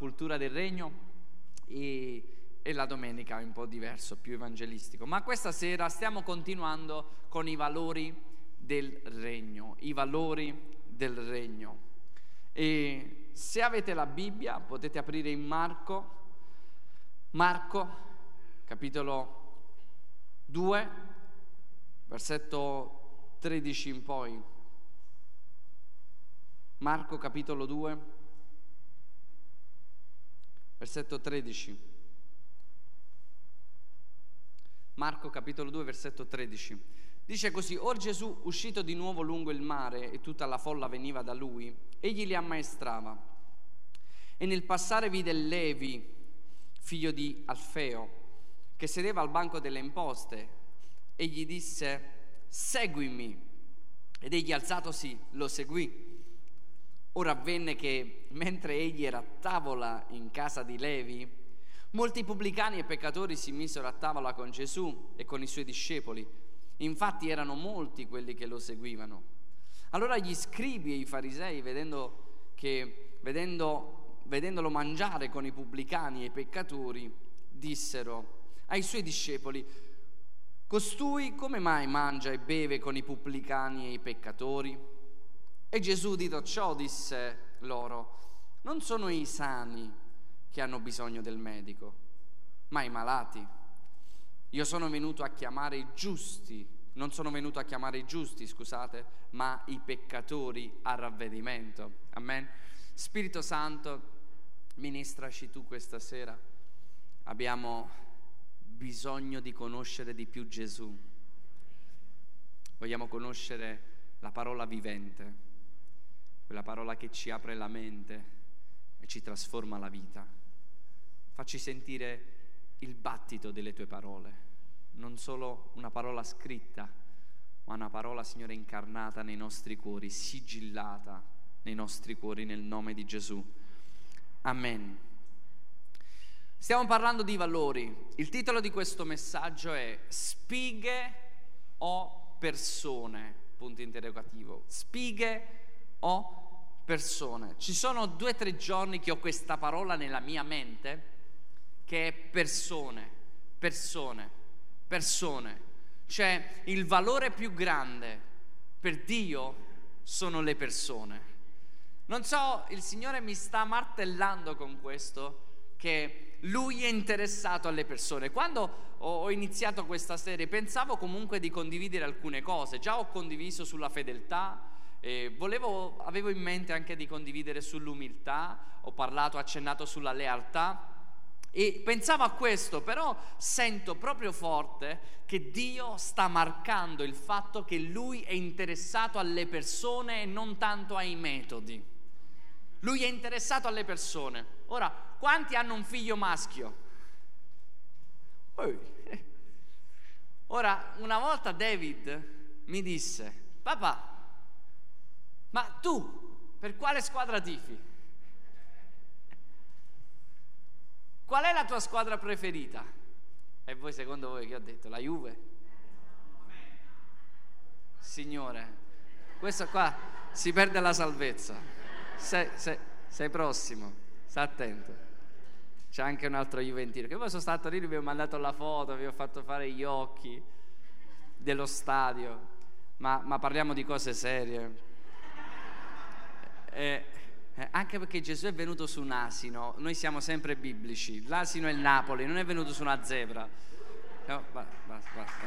cultura del regno e, e la domenica è un po' diverso, più evangelistico. Ma questa sera stiamo continuando con i valori del regno, i valori del regno. E se avete la Bibbia potete aprire in Marco, Marco capitolo 2, versetto 13 in poi. Marco capitolo 2, versetto 13. Marco capitolo 2, versetto 13. Dice così, Or Gesù, uscito di nuovo lungo il mare e tutta la folla veniva da lui, egli li ammaestrava. E nel passare vide Levi, figlio di Alfeo, che sedeva al banco delle imposte, e gli disse, seguimi. Ed egli alzatosi lo seguì. Ora avvenne che mentre egli era a tavola in casa di Levi, molti pubblicani e peccatori si misero a tavola con Gesù e con i suoi discepoli. Infatti erano molti quelli che lo seguivano. Allora gli scribi e i farisei, vedendo che, vedendo, vedendolo mangiare con i pubblicani e i peccatori, dissero ai suoi discepoli, costui come mai mangia e beve con i pubblicani e i peccatori? E Gesù, dito ciò, disse loro, non sono i sani che hanno bisogno del medico, ma i malati. Io sono venuto a chiamare i giusti, non sono venuto a chiamare i giusti, scusate, ma i peccatori al ravvedimento. Amen. Spirito Santo, ministraci tu questa sera. Abbiamo bisogno di conoscere di più Gesù. Vogliamo conoscere la parola vivente quella parola che ci apre la mente e ci trasforma la vita. Facci sentire il battito delle tue parole, non solo una parola scritta, ma una parola, Signore, incarnata nei nostri cuori, sigillata nei nostri cuori nel nome di Gesù. Amen. Stiamo parlando di valori. Il titolo di questo messaggio è Spighe o persone? Punto interrogativo. Spighe o persone. Ci sono due o tre giorni che ho questa parola nella mia mente che è persone, persone, persone. Cioè il valore più grande per Dio sono le persone. Non so, il Signore mi sta martellando con questo che Lui è interessato alle persone. Quando ho iniziato questa serie pensavo comunque di condividere alcune cose, già ho condiviso sulla fedeltà, eh, volevo, avevo in mente anche di condividere sull'umiltà, ho parlato, accennato sulla lealtà e pensavo a questo, però sento proprio forte che Dio sta marcando il fatto che Lui è interessato alle persone e non tanto ai metodi. Lui è interessato alle persone. Ora, quanti hanno un figlio maschio? Ora, una volta David mi disse, papà, ma tu, per quale squadra tifi? Qual è la tua squadra preferita? E voi secondo voi che ho detto? La Juve? Signore, questo qua si perde la salvezza. Sei, sei, sei prossimo, sta attento. C'è anche un altro Juventino che poi sono stato lì, vi ho mandato la foto, vi ho fatto fare gli occhi dello stadio, ma, ma parliamo di cose serie. Eh, eh, anche perché Gesù è venuto su un asino, noi siamo sempre biblici, l'asino è il Napoli, non è venuto su una zebra. No, basta, basta, basta.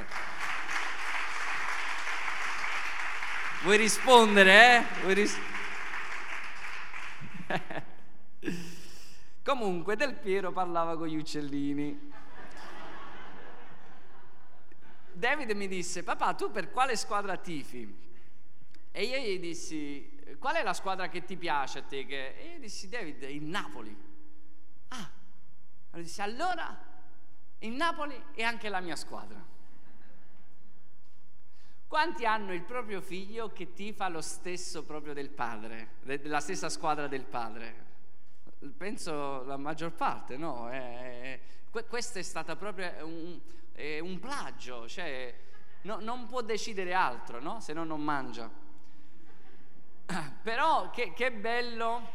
Vuoi rispondere, eh? Vuoi ris- Comunque Del Piero parlava con gli uccellini. David mi disse, papà, tu per quale squadra tifi? E io gli dissi, qual è la squadra che ti piace a te? E io dissi, David, il Napoli. Ah, allora dissi, allora il Napoli è anche la mia squadra. Quanti hanno il proprio figlio che tifa lo stesso proprio del padre, della stessa squadra del padre? Penso la maggior parte, no? Eh, questo è stato proprio un, un plagio, cioè no, non può decidere altro, no? Se no non mangia. Però che, che bello,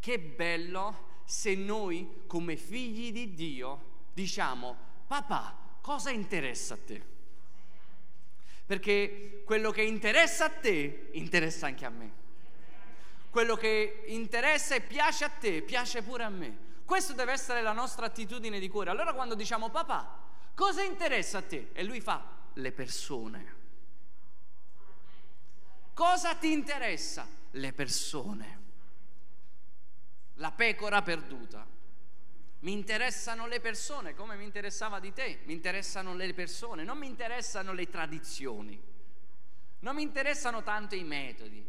che bello se noi come figli di Dio diciamo, papà, cosa interessa a te? Perché quello che interessa a te interessa anche a me. Quello che interessa e piace a te piace pure a me. Questo deve essere la nostra attitudine di cuore. Allora quando diciamo papà, cosa interessa a te? E lui fa le persone. Cosa ti interessa? Le persone. La pecora perduta. Mi interessano le persone come mi interessava di te, mi interessano le persone, non mi interessano le tradizioni, non mi interessano tanto i metodi,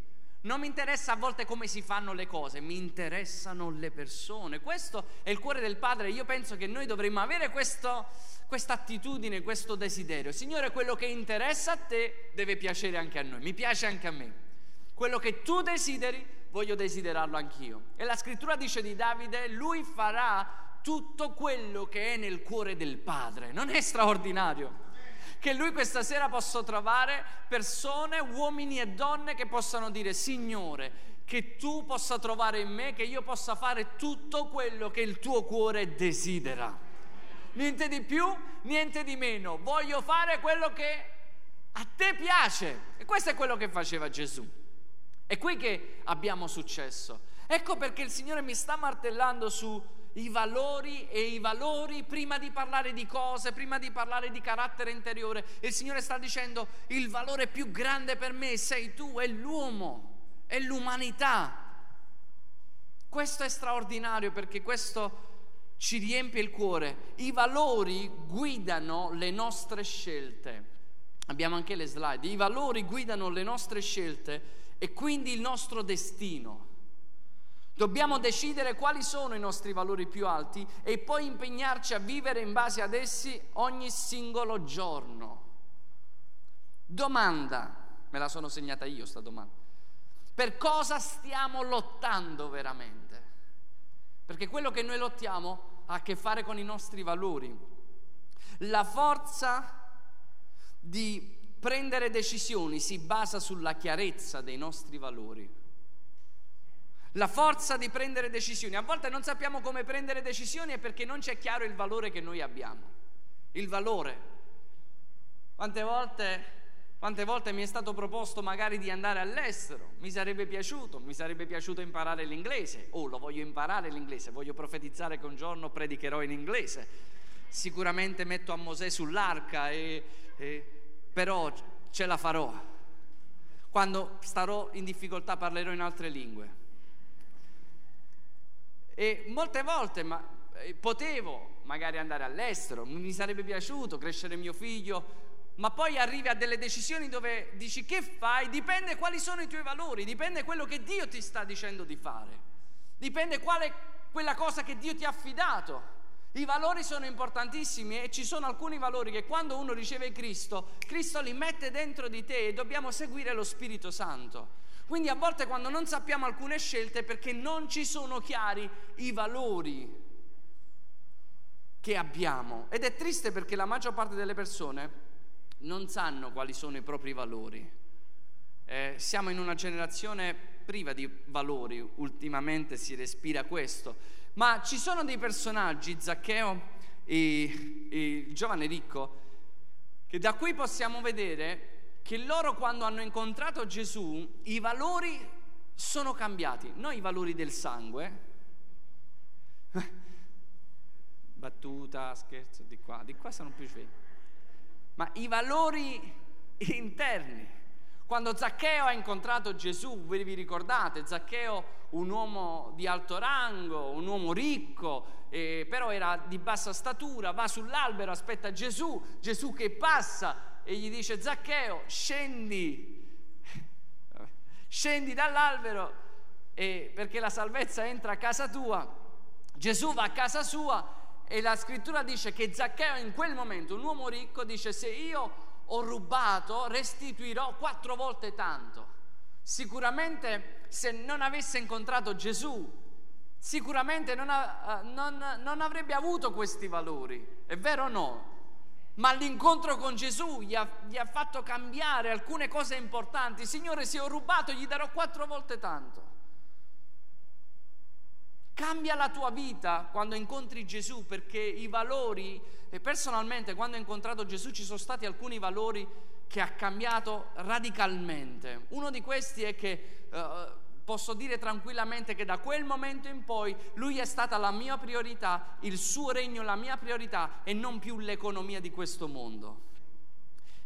non mi interessa a volte come si fanno le cose, mi interessano le persone. Questo è il cuore del Padre. Io penso che noi dovremmo avere questa attitudine, questo desiderio. Signore, quello che interessa a te deve piacere anche a noi, mi piace anche a me. Quello che tu desideri, voglio desiderarlo anch'io. E la scrittura dice di Davide, lui farà tutto quello che è nel cuore del Padre. Non è straordinario? Che lui questa sera possa trovare persone, uomini e donne che possano dire Signore, che tu possa trovare in me, che io possa fare tutto quello che il tuo cuore desidera. Niente di più, niente di meno. Voglio fare quello che a te piace. E questo è quello che faceva Gesù. È qui che abbiamo successo. Ecco perché il Signore mi sta martellando su i valori e i valori prima di parlare di cose, prima di parlare di carattere interiore. Il Signore sta dicendo il valore più grande per me sei tu, è l'uomo, è l'umanità. Questo è straordinario perché questo ci riempie il cuore. I valori guidano le nostre scelte. Abbiamo anche le slide. I valori guidano le nostre scelte e quindi il nostro destino. Dobbiamo decidere quali sono i nostri valori più alti e poi impegnarci a vivere in base ad essi ogni singolo giorno. Domanda, me la sono segnata io sta domanda. Per cosa stiamo lottando veramente? Perché quello che noi lottiamo ha a che fare con i nostri valori. La forza di prendere decisioni si basa sulla chiarezza dei nostri valori la forza di prendere decisioni. A volte non sappiamo come prendere decisioni è perché non c'è chiaro il valore che noi abbiamo. Il valore. Quante volte, quante volte mi è stato proposto magari di andare all'estero, mi sarebbe piaciuto, mi sarebbe piaciuto imparare l'inglese, oh lo voglio imparare l'inglese, voglio profetizzare che un giorno predicherò in inglese, sicuramente metto a Mosè sull'arca, e, e, però ce la farò. Quando starò in difficoltà parlerò in altre lingue. E molte volte ma, eh, potevo magari andare all'estero, mi sarebbe piaciuto crescere mio figlio, ma poi arrivi a delle decisioni dove dici che fai, dipende quali sono i tuoi valori, dipende quello che Dio ti sta dicendo di fare, dipende quale quella cosa che Dio ti ha affidato. I valori sono importantissimi e ci sono alcuni valori che quando uno riceve Cristo, Cristo li mette dentro di te e dobbiamo seguire lo Spirito Santo. Quindi a volte quando non sappiamo alcune scelte è perché non ci sono chiari i valori che abbiamo. Ed è triste perché la maggior parte delle persone non sanno quali sono i propri valori. Eh, siamo in una generazione priva di valori, ultimamente si respira questo, ma ci sono dei personaggi, Zaccheo e, e il giovane ricco, che da qui possiamo vedere che loro quando hanno incontrato Gesù i valori sono cambiati, non i valori del sangue, battuta, scherzo, di qua, di qua sono più svegli, ma i valori interni. Quando Zaccheo ha incontrato Gesù, ve vi ricordate, Zaccheo un uomo di alto rango, un uomo ricco, eh, però era di bassa statura, va sull'albero, aspetta Gesù, Gesù che passa, e gli dice Zaccheo scendi, scendi dall'albero perché la salvezza entra a casa tua. Gesù va a casa sua e la scrittura dice che Zaccheo in quel momento, un uomo ricco, dice se io ho rubato restituirò quattro volte tanto. Sicuramente se non avesse incontrato Gesù, sicuramente non, ha, non, non avrebbe avuto questi valori. È vero o no? Ma l'incontro con Gesù gli ha, gli ha, fatto cambiare alcune cose importanti. Signore, se ho rubato gli darò quattro volte tanto. Cambia la tua vita quando incontri Gesù perché i valori, e personalmente quando ho incontrato Gesù ci sono stati alcuni valori che ha cambiato radicalmente. Uno di questi è che eh, posso dire tranquillamente che da quel momento in poi lui è stata la mia priorità, il suo regno la mia priorità e non più l'economia di questo mondo.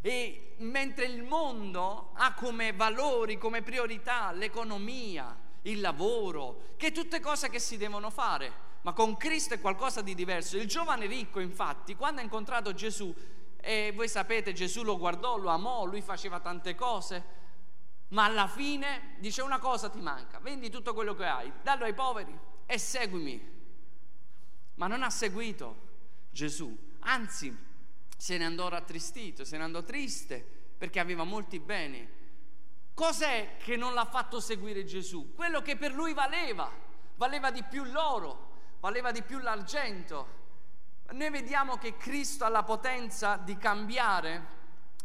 E mentre il mondo ha come valori, come priorità l'economia, il lavoro, che tutte cose che si devono fare, ma con Cristo è qualcosa di diverso. Il giovane ricco, infatti, quando ha incontrato Gesù, e voi sapete, Gesù lo guardò, lo amò, lui faceva tante cose, ma alla fine dice una cosa ti manca, vendi tutto quello che hai, dallo ai poveri e seguimi. Ma non ha seguito Gesù, anzi se ne andò rattristito, se ne andò triste perché aveva molti beni Cos'è che non l'ha fatto seguire Gesù? Quello che per lui valeva, valeva di più l'oro, valeva di più l'argento. Noi vediamo che Cristo ha la potenza di cambiare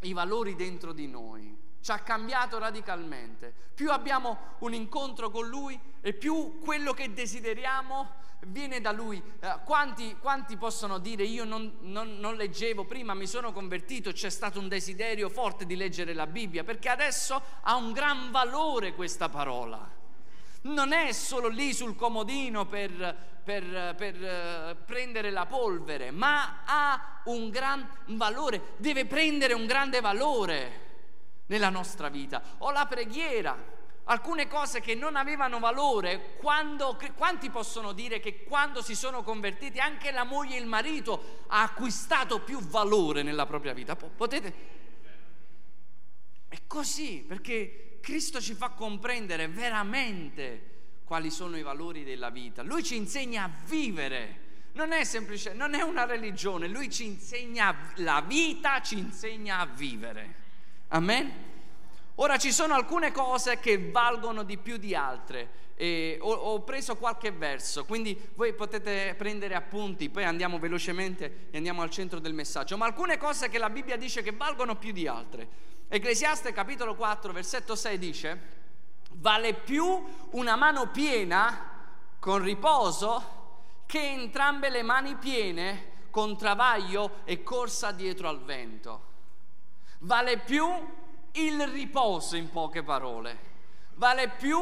i valori dentro di noi, ci ha cambiato radicalmente. Più abbiamo un incontro con Lui e più quello che desideriamo viene da lui. Eh, quanti, quanti, possono dire io non, non, non, leggevo prima, mi sono convertito, c'è stato un desiderio forte di leggere la Bibbia, perché adesso ha un gran valore questa parola. Non è solo lì sul comodino per, per, per uh, prendere la polvere, ma ha un gran valore, deve prendere un grande valore nella nostra vita. O la preghiera alcune cose che non avevano valore, quando, quanti possono dire che quando si sono convertiti anche la moglie e il marito ha acquistato più valore nella propria vita? Potete? È così, perché Cristo ci fa comprendere veramente quali sono i valori della vita. Lui ci insegna a vivere. Non è semplice, non è una religione, lui ci insegna la vita, ci insegna a vivere. Amen. Ora ci sono alcune cose che valgono di più di altre. E ho, ho, preso qualche verso, quindi voi potete prendere appunti, poi andiamo velocemente e andiamo al centro del messaggio. Ma alcune cose che la Bibbia dice che valgono più di altre. Ecclesiaste capitolo 4, versetto 6 dice, vale più una mano piena con riposo che entrambe le mani piene con travaglio e corsa dietro al vento. Vale più il riposo in poche parole. Vale più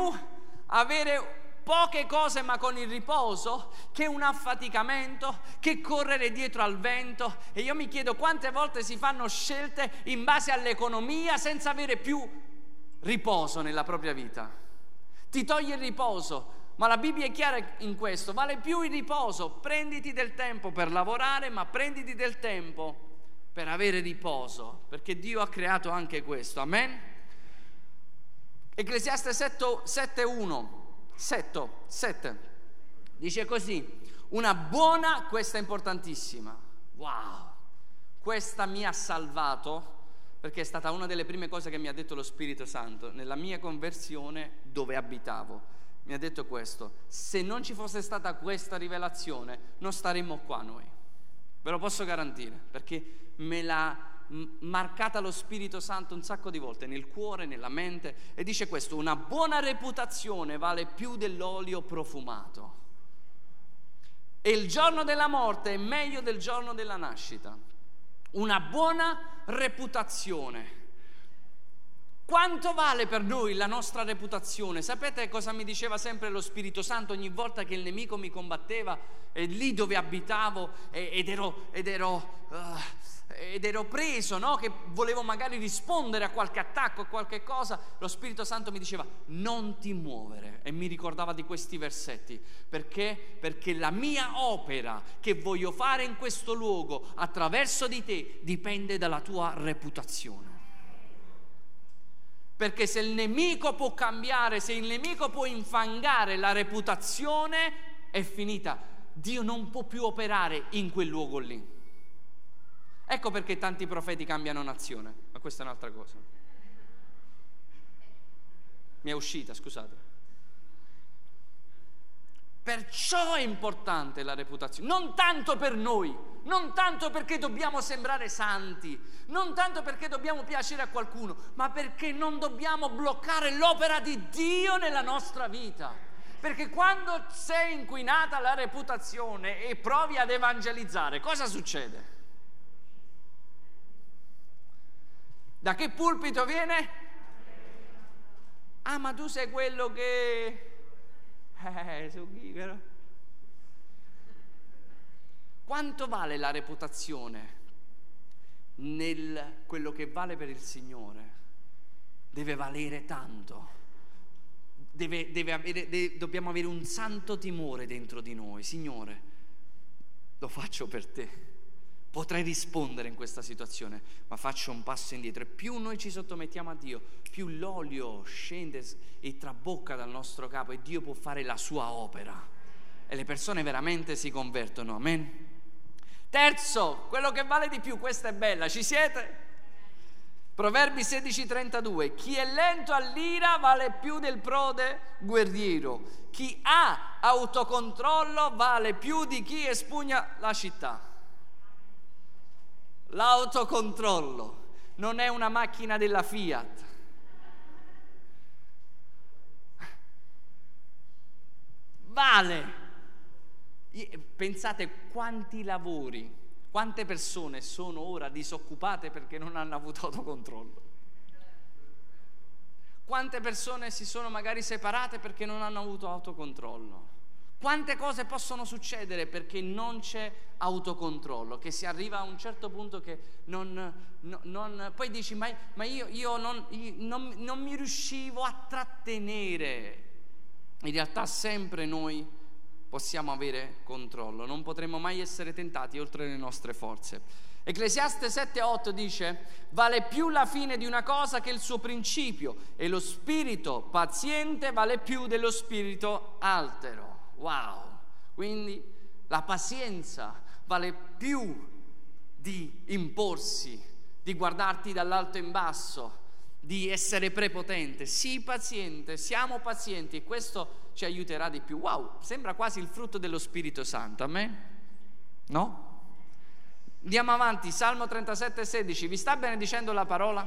avere poche cose ma con il riposo che un affaticamento, che correre dietro al vento. E io mi chiedo quante volte si fanno scelte in base all'economia senza avere più riposo nella propria vita. Ti toglie il riposo, ma la Bibbia è chiara in questo, vale più il riposo, prenditi del tempo per lavorare, ma prenditi del tempo per avere riposo, perché Dio ha creato anche questo. Amen? Ecclesiaste 7.1, 7, 7, dice così, una buona, questa è importantissima, wow, questa mi ha salvato perché è stata una delle prime cose che mi ha detto lo Spirito Santo nella mia conversione dove abitavo. Mi ha detto questo, se non ci fosse stata questa rivelazione non staremmo qua noi. Ve lo posso garantire, perché me l'ha marcata lo Spirito Santo un sacco di volte nel cuore, nella mente e dice questo, una buona reputazione vale più dell'olio profumato. E il giorno della morte è meglio del giorno della nascita. Una buona reputazione. Quanto vale per noi la nostra reputazione? Sapete cosa mi diceva sempre lo Spirito Santo ogni volta che il nemico mi combatteva e lì dove abitavo ed ero, ed ero uh, ed ero preso, no? che volevo magari rispondere a qualche attacco, a qualche cosa, lo Spirito Santo mi diceva non ti muovere e mi ricordava di questi versetti. Perché? Perché la mia opera che voglio fare in questo luogo attraverso di te dipende dalla tua reputazione. Perché se il nemico può cambiare, se il nemico può infangare la reputazione, è finita. Dio non può più operare in quel luogo lì. Ecco perché tanti profeti cambiano nazione, ma questa è un'altra cosa. Mi è uscita, scusate. Perciò è importante la reputazione, non tanto per noi, non tanto perché dobbiamo sembrare santi, non tanto perché dobbiamo piacere a qualcuno, ma perché non dobbiamo bloccare l'opera di Dio nella nostra vita. Perché quando sei inquinata la reputazione e provi ad evangelizzare, cosa succede? Da che pulpito viene? Ah, ma tu sei quello che... Eh, sono chi però? Quanto vale la reputazione nel quello che vale per il Signore? Deve valere tanto. Deve, deve avere, deve, dobbiamo avere un santo timore dentro di noi. Signore, lo faccio per te potrei rispondere in questa situazione, ma faccio un passo indietro. E più noi ci sottomettiamo a Dio, più l'olio scende e trabocca dal nostro capo e Dio può fare la sua opera. E le persone veramente si convertono. Amen. Terzo, quello che vale di più, questa è bella, ci siete? Proverbi 16:32, chi è lento all'ira vale più del prode guerriero, chi ha autocontrollo vale più di chi espugna la città. L'autocontrollo non è una macchina della Fiat. Vale. Pensate quanti lavori, quante persone sono ora disoccupate perché non hanno avuto autocontrollo. Quante persone si sono magari separate perché non hanno avuto autocontrollo. Quante cose possono succedere perché non c'è autocontrollo, che si arriva a un certo punto che non... non, non poi dici, ma, ma io, io, non, io non, mi riuscivo a trattenere. In realtà sempre noi possiamo avere controllo, non potremo mai essere tentati oltre le nostre forze. Ecclesiaste 7:8 dice: Vale più la fine di una cosa che il suo principio, e lo spirito paziente vale più dello spirito altero. Wow! Quindi la pazienza vale più di imporsi, di guardarti dall'alto in basso, di essere prepotente. Sii paziente, siamo pazienti e questo ci aiuterà di più. Wow, sembra quasi il frutto dello Spirito Santo, a me? No? Andiamo avanti, Salmo 37, 16. Vi sta benedicendo la parola?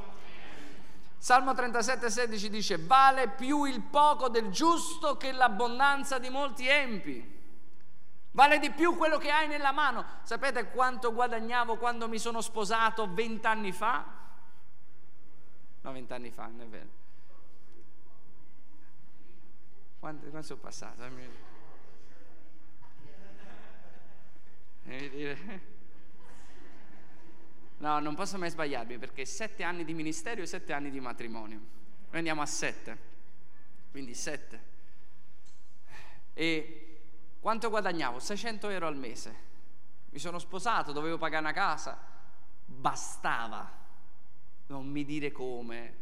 Salmo 37, 16 dice, vale più il poco del giusto che l'abbondanza di molti empi. Vale di più quello che hai nella mano. Sapete quanto guadagnavo quando mi sono sposato vent'anni fa? No, vent'anni fa, non è vero. Quanto, quanto sono passato? Devi dire... No, non posso mai sbagliarmi perché sette anni di ministero e sette anni di matrimonio. Noi andiamo a sette, quindi sette. E quanto guadagnavo? 600 euro al mese. Mi sono sposato, dovevo pagare una casa, bastava. Non mi dire come,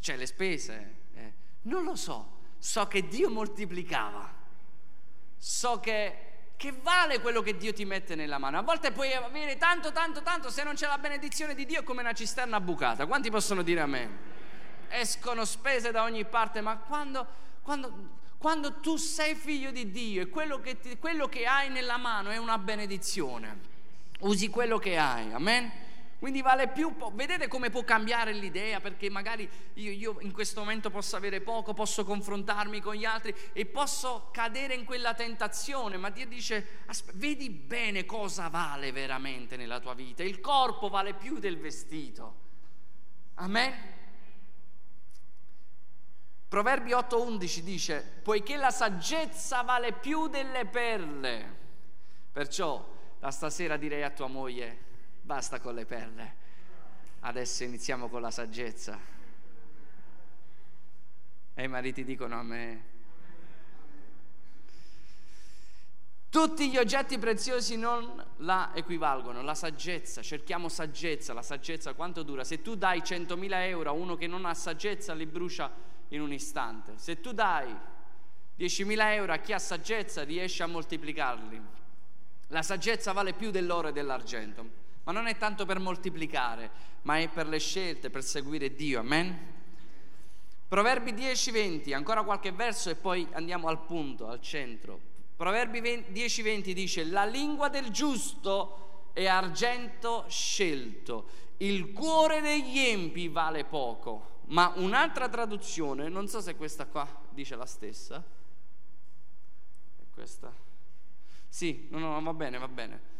cioè le spese, eh. non lo so, so che Dio moltiplicava, so che che vale quello che Dio ti mette nella mano. A volte puoi avere tanto, tanto, tanto, se non c'è la benedizione di Dio è come una cisterna bucata. Quanti possono dire a me? Escono spese da ogni parte, ma quando, quando, quando tu sei figlio di Dio e quello che, ti, quello che hai nella mano è una benedizione, usi quello che hai, amen? Quindi vale più, vedete come può cambiare l'idea, perché magari io, io, in questo momento posso avere poco, posso confrontarmi con gli altri e posso cadere in quella tentazione, ma Dio dice, vedi bene cosa vale veramente nella tua vita, il corpo vale più del vestito. Amen? Proverbi 8:11 dice, poiché la saggezza vale più delle perle, perciò da stasera direi a tua moglie, Basta con le perle. Adesso iniziamo con la saggezza. E i mariti dicono a me. Tutti gli oggetti preziosi non la equivalgono, la saggezza, cerchiamo saggezza, la saggezza quanto dura? Se tu dai 100.000 euro a uno che non ha saggezza li brucia in un istante, se tu dai 10.000 euro a chi ha saggezza riesce a moltiplicarli. La saggezza vale più dell'oro e dell'argento ma non è tanto per moltiplicare, ma è per le scelte, per seguire Dio. Amen? Proverbi 10-20, ancora qualche verso e poi andiamo al punto, al centro. Proverbi 10-20 dice, la lingua del giusto è argento scelto, il cuore degli empi vale poco. Ma un'altra traduzione, non so se questa qua dice la stessa, questa? Sì, no, no, va bene, va bene.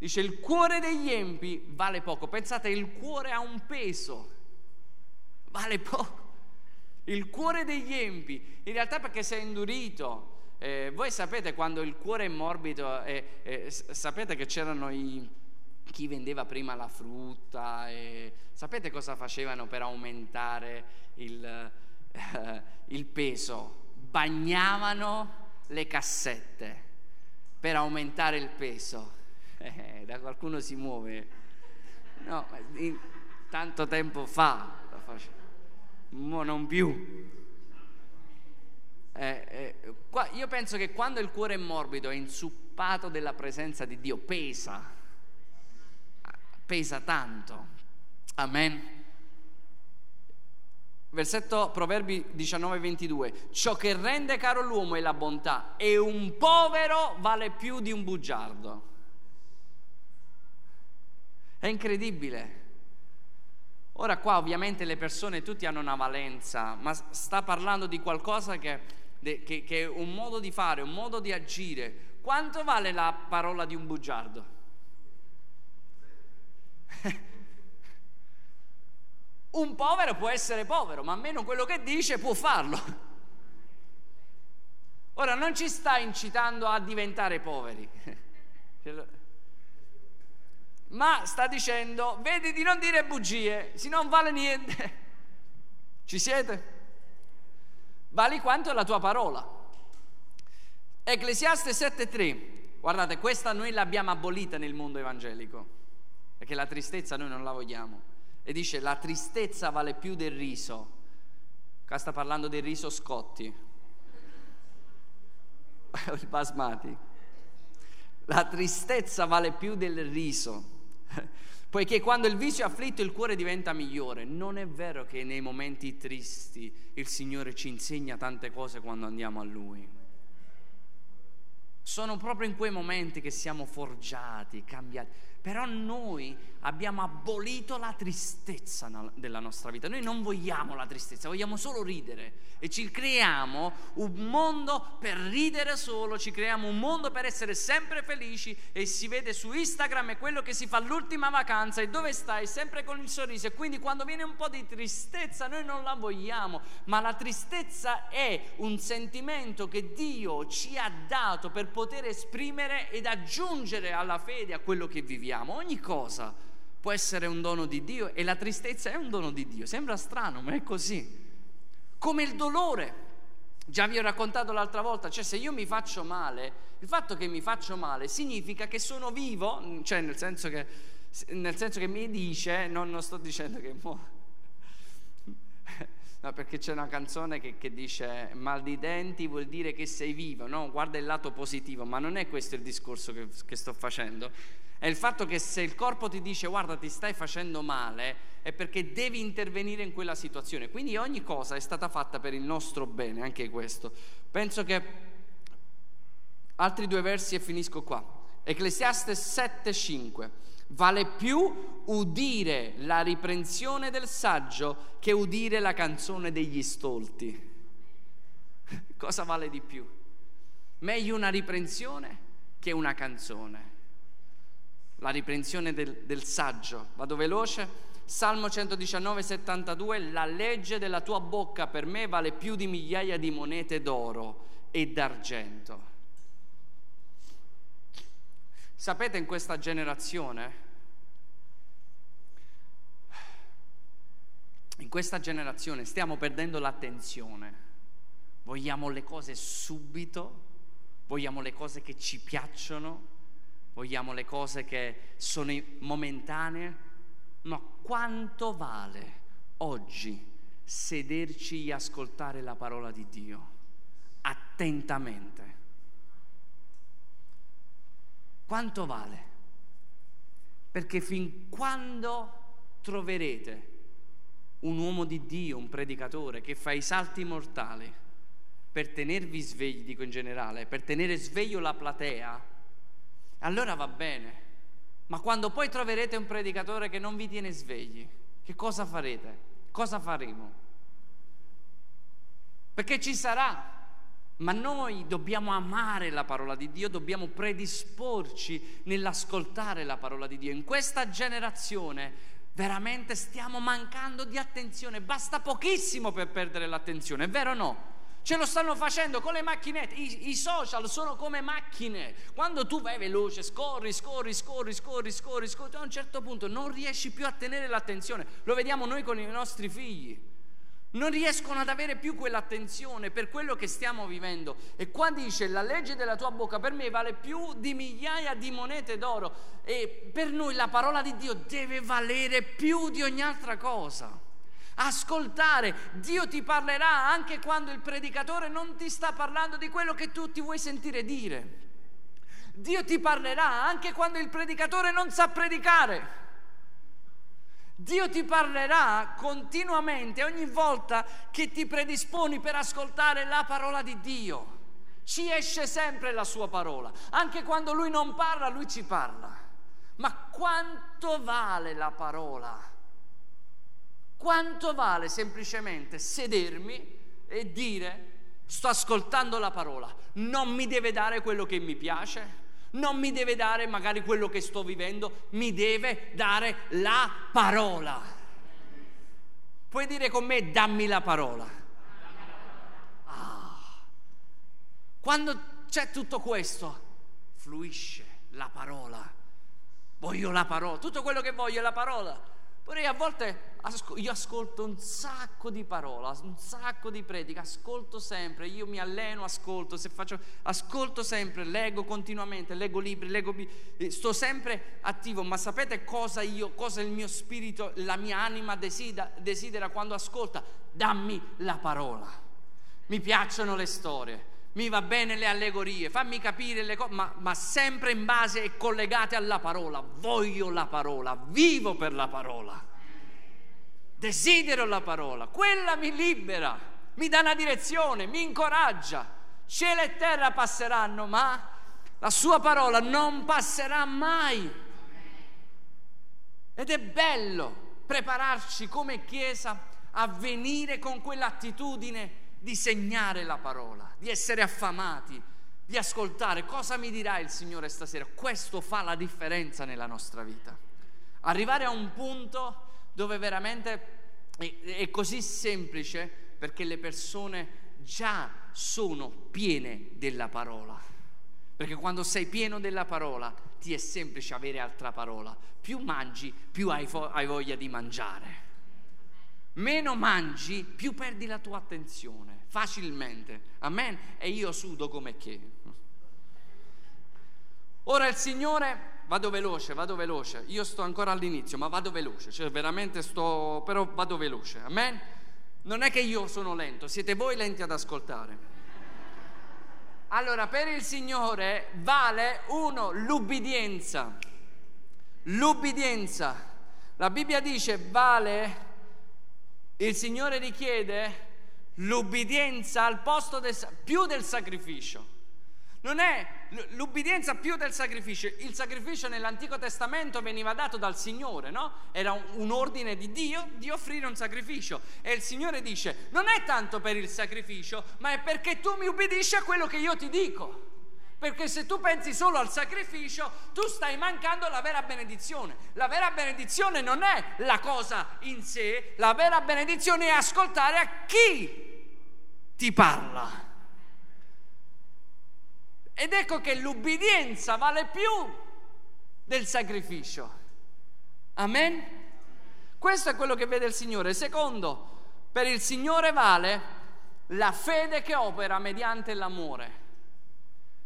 Dice il cuore degli empi vale poco. Pensate, il cuore ha un peso, vale poco. Il cuore degli empi, in realtà perché sei indurito. Eh, voi sapete quando il cuore è morbido, eh, eh, sapete che c'erano i, chi vendeva prima la frutta, sapete cosa facevano per aumentare il, eh, il peso? Bagnavano le cassette per aumentare il peso eh, da qualcuno si muove. No, in, tanto tempo fa, mo non più. Eh, eh, qua, io penso che quando il cuore è morbido, è insuppato della presenza di Dio, pesa, pesa tanto. Amen. Versetto Proverbi 19, 22. Ciò che rende caro l'uomo è la bontà e un povero vale più di un bugiardo. È incredibile. Ora qua ovviamente le persone tutti hanno una valenza, ma sta parlando di qualcosa che, che, che è un modo di fare, un modo di agire. Quanto vale la parola di un bugiardo? un povero può essere povero, ma almeno quello che dice può farlo. Ora non ci sta incitando a diventare poveri ma sta dicendo, vedi di non dire bugie, se non vale niente. Ci siete? Vali quanto la tua parola. Ecclesiaste 7.3, guardate, questa noi l'abbiamo abolita nel mondo evangelico, perché la tristezza noi non la vogliamo. E dice, la tristezza vale più del riso. Qua sta parlando del riso Scotti, il basmati. La tristezza vale più del riso. Poiché quando il viso è afflitto il cuore diventa migliore. Non è vero che nei momenti tristi il Signore ci insegna tante cose quando andiamo a Lui. Sono proprio in quei momenti che siamo forgiati, cambiati. Però noi abbiamo abolito la tristezza della nostra vita. Noi non vogliamo la tristezza, vogliamo solo ridere e ci creiamo un mondo per ridere solo, ci creiamo un mondo per essere sempre felici e si vede su Instagram è quello che si fa l'ultima vacanza e dove stai sempre con il sorriso e quindi quando viene un po' di tristezza noi non la vogliamo, ma la tristezza è un sentimento che Dio ci ha dato per poter esprimere ed aggiungere alla fede a quello che viviamo. Ogni cosa può essere un dono di Dio e la tristezza è un dono di Dio. Sembra strano, ma è così come il dolore. Già vi ho raccontato l'altra volta, cioè se io mi faccio male, il fatto che mi faccio male significa che sono vivo, cioè nel senso che, nel senso che mi dice, non, non sto dicendo che... Mo, No, perché c'è una canzone che, che, dice mal di denti vuol dire che sei vivo, no? Guarda il lato positivo, ma non è questo il discorso che, che sto facendo. È il fatto che se il corpo ti dice guarda ti stai facendo male, è perché devi intervenire in quella situazione. Quindi ogni cosa è stata fatta per il nostro bene, anche questo. Penso che altri due versi e finisco qua. Ecclesiaste 7:5. Vale più udire la riprensione del saggio che udire la canzone degli stolti. Cosa vale di più? Meglio una riprensione che una canzone. La riprensione del, del saggio. Vado veloce. Salmo 119, 72, la legge della tua bocca per me vale più di migliaia di monete d'oro e d'argento. Sapete in questa generazione, in questa generazione stiamo perdendo l'attenzione, vogliamo le cose subito, vogliamo le cose che ci piacciono, vogliamo le cose che sono momentanee, ma quanto vale oggi sederci e ascoltare la parola di Dio attentamente? Quanto vale? Perché fin quando troverete un uomo di Dio, un predicatore che fa i salti mortali per tenervi svegli, dico in generale, per tenere sveglio la platea, allora va bene. Ma quando poi troverete un predicatore che non vi tiene svegli, che cosa farete? Cosa faremo? Perché ci sarà ma noi dobbiamo amare la parola di Dio, dobbiamo predisporci nell'ascoltare la parola di Dio. In questa generazione veramente stiamo mancando di attenzione, basta pochissimo per perdere l'attenzione, è vero o no? Ce lo stanno facendo con le macchinette, I, i, social sono come macchine. Quando tu vai veloce, scorri, scorri, scorri, scorri, scorri, scorri, a un certo punto non riesci più a tenere l'attenzione. Lo vediamo noi con i nostri figli non riescono ad avere più quell'attenzione per quello che stiamo vivendo. E qua dice la legge della tua bocca per me vale più di migliaia di monete d'oro e per noi la parola di Dio deve valere più di ogni altra cosa. Ascoltare, Dio ti parlerà anche quando il predicatore non ti sta parlando di quello che tu ti vuoi sentire dire. Dio ti parlerà anche quando il predicatore non sa predicare. Dio ti parlerà continuamente ogni volta che ti predisponi per ascoltare la parola di Dio. Ci esce sempre la sua parola. Anche quando lui non parla, lui ci parla. Ma quanto vale la parola? Quanto vale semplicemente sedermi e dire sto ascoltando la parola, non mi deve dare quello che mi piace, non mi deve dare magari quello che sto vivendo, mi deve dare la parola. Puoi dire con me, dammi la parola. Ah. Quando c'è tutto questo, fluisce la parola. Voglio la parola, tutto quello che voglio è la parola. Pure a volte io ascolto un sacco di parola, un sacco di predica, ascolto sempre, io mi alleno, ascolto, se faccio, ascolto sempre, leggo continuamente, leggo libri, leggo, eh, sto sempre attivo, ma sapete cosa io, cosa il mio spirito, la mia anima desidera, desidera quando ascolta? Dammi la parola. Mi piacciono le storie, mi va bene le allegorie, fammi capire le cose, ma, ma, sempre in base e collegate alla parola. Voglio la parola, vivo per la parola. Desidero la parola, quella mi libera, mi dà una direzione, mi incoraggia. Cielo e terra passeranno, ma la sua parola non passerà mai. Ed è bello prepararci come Chiesa a venire con quell'attitudine di segnare la parola, di essere affamati, di ascoltare cosa mi dirà il Signore stasera. Questo fa la differenza nella nostra vita. Arrivare a un punto dove veramente è così semplice perché le persone già sono piene della parola. Perché quando sei pieno della parola ti è semplice avere altra parola. Più mangi, più hai, fo- hai voglia di mangiare. Meno mangi, più perdi la tua attenzione facilmente. Amen. E io sudo come che. Ora il Signore, vado veloce, vado veloce. Io sto ancora all'inizio, ma vado veloce. Cioè veramente sto, però vado veloce. Amen. Non è che io sono lento, siete voi lenti ad ascoltare. Allora, per il Signore vale uno l'ubbidienza. L'ubbidienza. La Bibbia dice vale, il Signore richiede l'ubbidienza al posto del, più del sacrificio. Non è l'ubbidienza più del sacrificio. Il sacrificio nell'Antico Testamento veniva dato dal Signore, no? Era un, un, ordine di Dio di offrire un sacrificio. E il Signore dice: Non è tanto per il sacrificio, ma è perché tu mi ubbidisci a quello che io ti dico. Perché se tu pensi solo al sacrificio, tu stai mancando la vera benedizione. La vera benedizione non è la cosa in sé, la vera benedizione è ascoltare a chi ti parla. Ed ecco che l'ubbidienza vale più del sacrificio. Amen? Questo è quello che vede il Signore. Secondo, per il Signore vale la fede che opera mediante l'amore.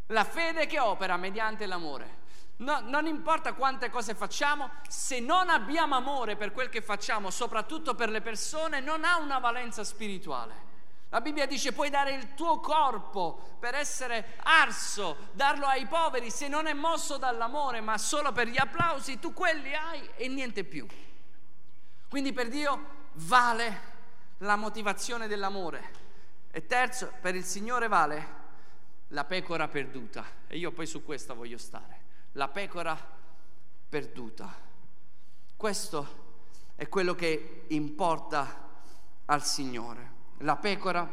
La fede che opera mediante l'amore. No, non importa quante cose facciamo, se non abbiamo amore per quel che facciamo, soprattutto per le persone, non ha una valenza spirituale. La Bibbia dice puoi dare il tuo corpo per essere arso, darlo ai poveri, se non è mosso dall'amore ma solo per gli applausi, tu quelli hai e niente più. Quindi per Dio vale la motivazione dell'amore. E terzo, per il Signore vale la pecora perduta. E io poi su questa voglio stare. La pecora perduta. Questo è quello che importa al Signore la pecora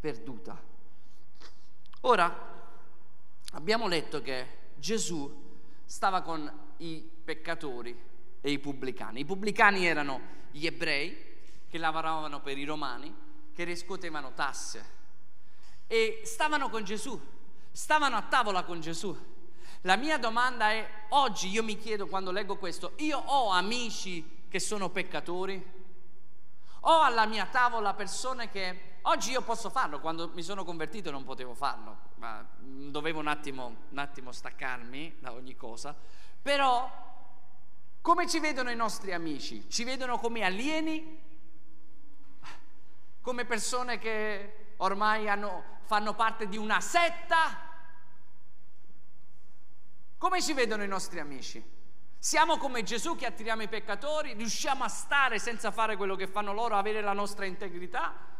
perduta. Ora, abbiamo letto che Gesù stava con i peccatori e i pubblicani. I pubblicani erano gli ebrei che lavoravano per i romani, che riscuotevano tasse e stavano con Gesù, stavano a tavola con Gesù. La mia domanda è, oggi io mi chiedo quando leggo questo, io ho amici che sono peccatori? Ho alla mia tavola persone che oggi io posso farlo, quando mi sono convertito non potevo farlo, ma dovevo un attimo, un attimo staccarmi da ogni cosa, però come ci vedono i nostri amici? Ci vedono come alieni? Come persone che ormai hanno, fanno parte di una setta? Come ci vedono i nostri amici? Siamo come Gesù che attiriamo i peccatori? Riusciamo a stare senza fare quello che fanno loro, avere la nostra integrità?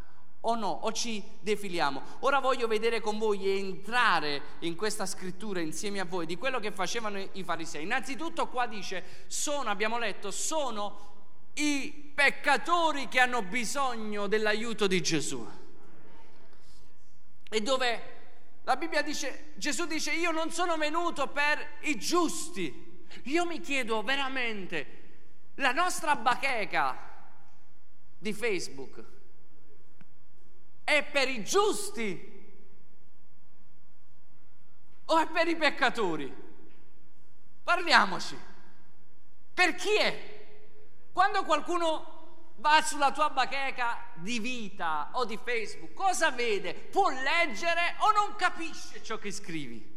o no? O ci defiliamo? Ora voglio vedere con voi e entrare in questa scrittura insieme a voi di quello che facevano i farisei. Innanzitutto qua dice, sono, abbiamo letto, sono i peccatori che hanno bisogno dell'aiuto di Gesù. E dove la Bibbia dice, Gesù dice, io non sono venuto per i giusti. Io mi chiedo veramente, la nostra bacheca di Facebook, è per i giusti o è per i peccatori? Parliamoci. Per chi è? Quando qualcuno va sulla tua bacheca di vita o di Facebook, cosa vede? Può leggere o non capisce ciò che scrivi?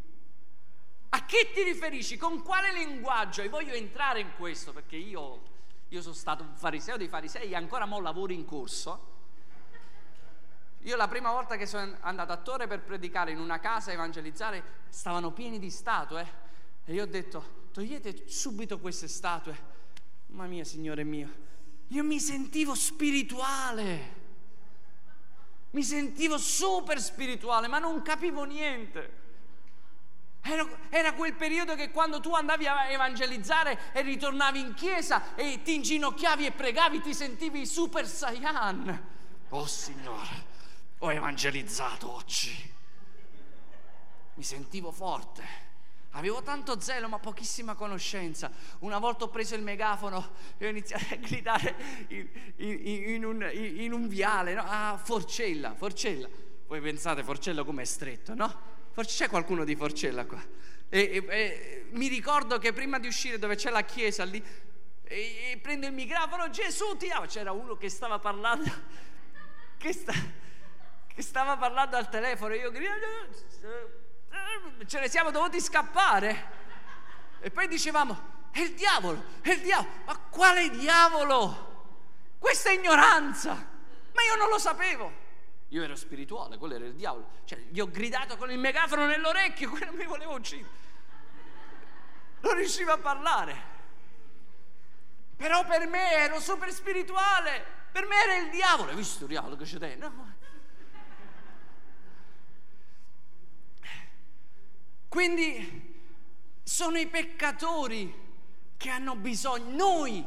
A che ti riferisci? Con quale linguaggio? E voglio entrare in questo perché io, io sono stato un fariseo dei farisei e ancora mo lavoro in corso io la prima volta che sono andato a Torre per predicare in una casa, evangelizzare, stavano pieni di statue. E io ho detto, togliete subito queste statue. Mamma mia, Signore mio, io mi sentivo spirituale. Mi sentivo super spirituale, ma non capivo niente. Era, quel periodo che quando tu andavi a evangelizzare e ritornavi in chiesa e ti inginocchiavi e pregavi, ti sentivi super saiyan. Oh Signore, ho evangelizzato oggi. Mi sentivo forte. Avevo tanto zelo ma pochissima conoscenza. Una volta ho preso il megafono e ho iniziato a gridare in, in, in, un, in un, viale, no? ah, Forcella, Forcella. Voi pensate Forcella com'è stretto, no? C'è qualcuno di Forcella qua? E, e, e, mi ricordo che prima di uscire dove c'è la chiesa lì, e, prendo il microfono, Gesù ti ama. C'era uno che stava parlando, che sta che stava parlando al telefono io ce ne siamo dovuti scappare. E poi dicevamo, è il diavolo, è il diavolo. Ma quale diavolo? Questa ignoranza. Ma io non lo sapevo. Io ero spirituale, quello era il diavolo. Cioè, gli ho gridato con il megafono nell'orecchio, quello mi voleva uccidere. Non riuscivo a parlare. Però per me ero super spirituale. Per me era il diavolo. Hai visto il diavolo che c'è dentro? No. Quindi sono i peccatori che hanno bisogno. Noi,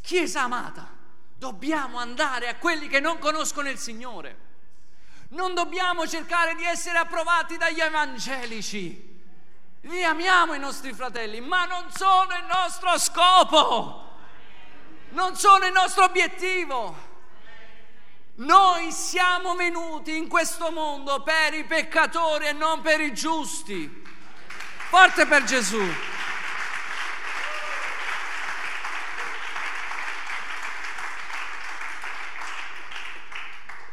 Chiesa amata, dobbiamo andare a quelli che non conoscono il Signore. Non dobbiamo cercare di essere approvati dagli evangelici. Li amiamo i nostri fratelli, ma non sono il nostro scopo. Non sono il nostro obiettivo. Noi siamo venuti in questo mondo per i peccatori e non per i giusti. Forte per Gesù.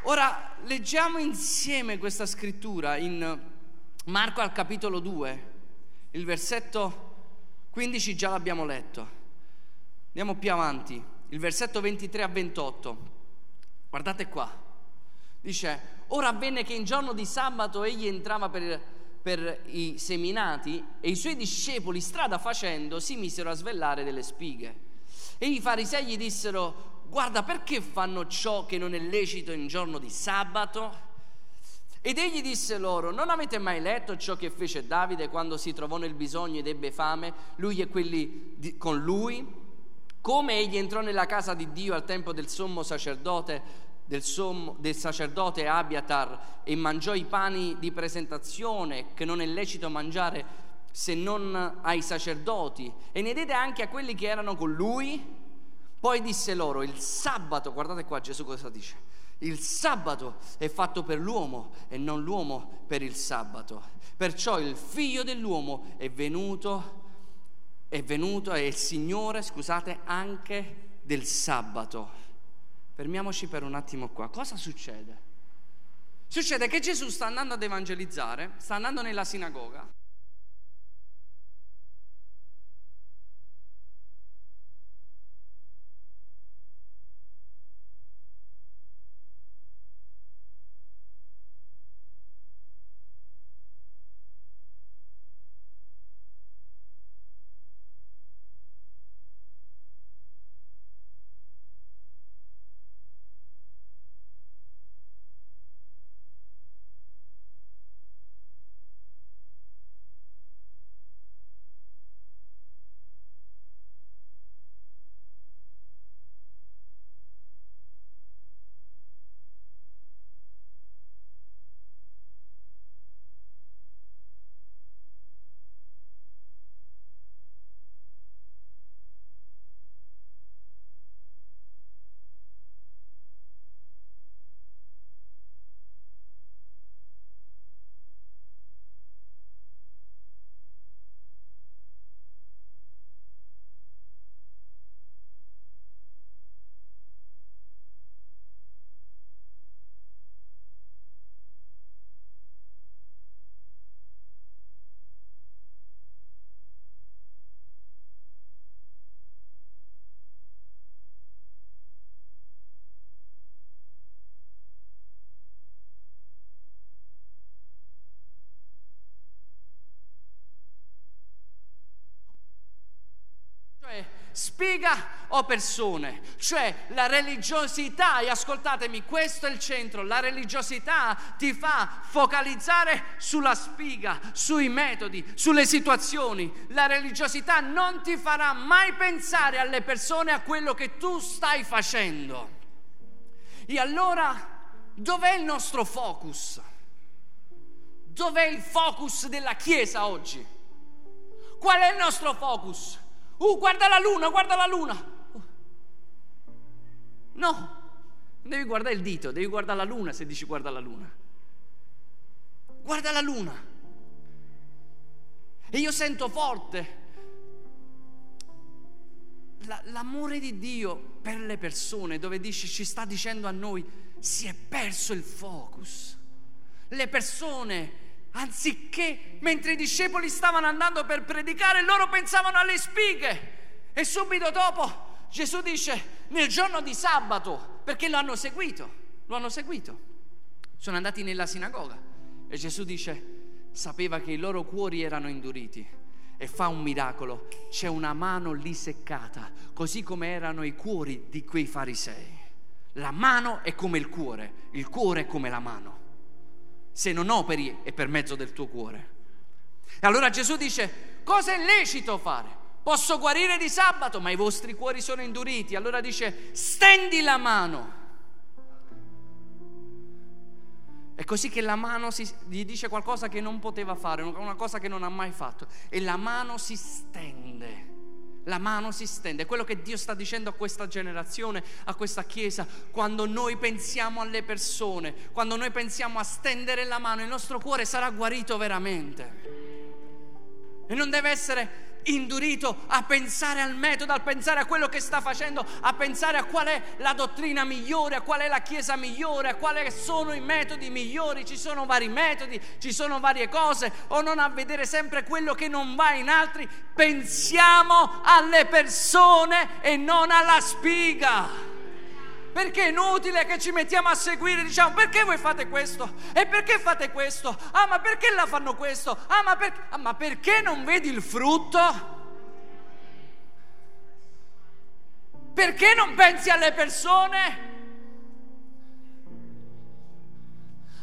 Ora leggiamo insieme questa scrittura in Marco al capitolo 2, il versetto 15 già l'abbiamo letto. Andiamo più avanti, il versetto 23 a 28. Guardate qua. Dice, ora avvenne che in giorno di sabato egli entrava per per i seminati e i suoi discepoli, strada facendo, si misero a svellare delle spighe. E i farisei gli dissero, guarda perché fanno ciò che non è lecito in giorno di sabato? Ed egli disse loro, non avete mai letto ciò che fece Davide quando si trovò nel bisogno ed ebbe fame, lui e quelli di, con lui? Come egli entrò nella casa di Dio al tempo del sommo sacerdote del, sommo, del sacerdote Abiatar e mangiò i pani di presentazione che non è lecito mangiare se non ai sacerdoti e ne diede anche a quelli che erano con lui. Poi disse loro, il sabato, guardate qua Gesù cosa dice, il sabato è fatto per l'uomo e non l'uomo per il sabato. Perciò il figlio dell'uomo è venuto, è venuto, è il Signore, scusate, anche del sabato. Fermiamoci per un attimo qua. Cosa succede? Succede che Gesù sta andando ad evangelizzare, sta andando nella sinagoga spiega o persone, cioè la religiosità, e ascoltatemi, questo è il centro, la religiosità ti fa focalizzare sulla spiga, sui metodi, sulle situazioni. La religiosità non ti farà mai pensare alle persone a quello che tu stai facendo. E allora dov'è il nostro focus? Dov'è il focus della Chiesa oggi? Qual è il nostro focus? Uh, guarda la luna, guarda la luna. No, non devi guardare il dito, devi guardare la luna se dici guarda la luna. Guarda la luna. E io sento forte l'amore di Dio per le persone, dove dice, ci sta dicendo a noi, si è perso il focus. Le persone Anziché, mentre i discepoli stavano andando per predicare, loro pensavano alle spighe. E subito dopo Gesù dice, nel giorno di sabato, perché lo hanno seguito, lo hanno seguito. Sono andati nella sinagoga e Gesù dice, sapeva che i loro cuori erano induriti e fa un miracolo. C'è una mano lì seccata, così come erano i cuori di quei farisei. La mano è come il cuore, il cuore è come la mano se non operi è per mezzo del tuo cuore. E allora Gesù dice, cosa è lecito fare? Posso guarire di sabato, ma i vostri cuori sono induriti. Allora dice, stendi la mano. È così che la mano si, gli dice qualcosa che non poteva fare, una cosa che non ha mai fatto. E la mano si stende la mano si stende. Quello che Dio sta dicendo a questa generazione, a questa chiesa. Quando noi pensiamo alle persone, quando noi pensiamo a stendere la mano, il nostro cuore sarà guarito veramente. E non deve essere indurito a pensare al metodo, a pensare a quello che sta facendo, a pensare a qual è la dottrina migliore, a qual è la chiesa migliore, a quali sono i metodi migliori. Ci sono vari metodi, ci sono varie cose, o non a vedere sempre quello che non va in altri. Pensiamo alle persone e non alla spiga. Perché è inutile che ci mettiamo a seguire, diciamo perché voi fate questo? E perché fate questo? Ah, ma perché la fanno questo? Ah, ma, per... ah, ma perché non vedi il frutto? Perché non pensi alle persone?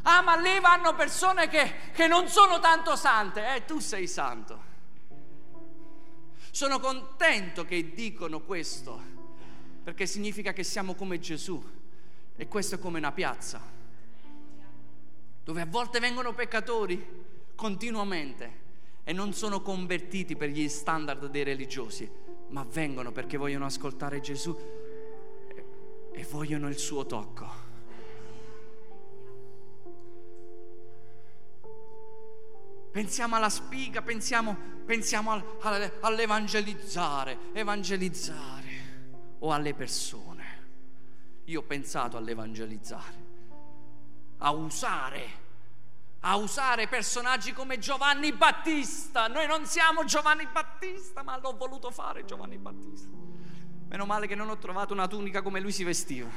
Ah, ma lì vanno persone che, che non sono tanto sante. Eh, tu sei santo. Sono contento che dicono questo perché significa che siamo come Gesù. E questo è come una piazza, dove a volte vengono peccatori continuamente e non sono convertiti per gli standard dei religiosi, ma vengono perché vogliono ascoltare Gesù e vogliono il suo tocco. Pensiamo alla spiga, pensiamo, pensiamo al, al, all'evangelizzare, evangelizzare o alle persone. Io ho pensato all'evangelizzare, a usare, a usare personaggi come Giovanni Battista. Noi non siamo Giovanni Battista, ma l'ho voluto fare Giovanni Battista. Meno male che non ho trovato una tunica come lui si vestiva.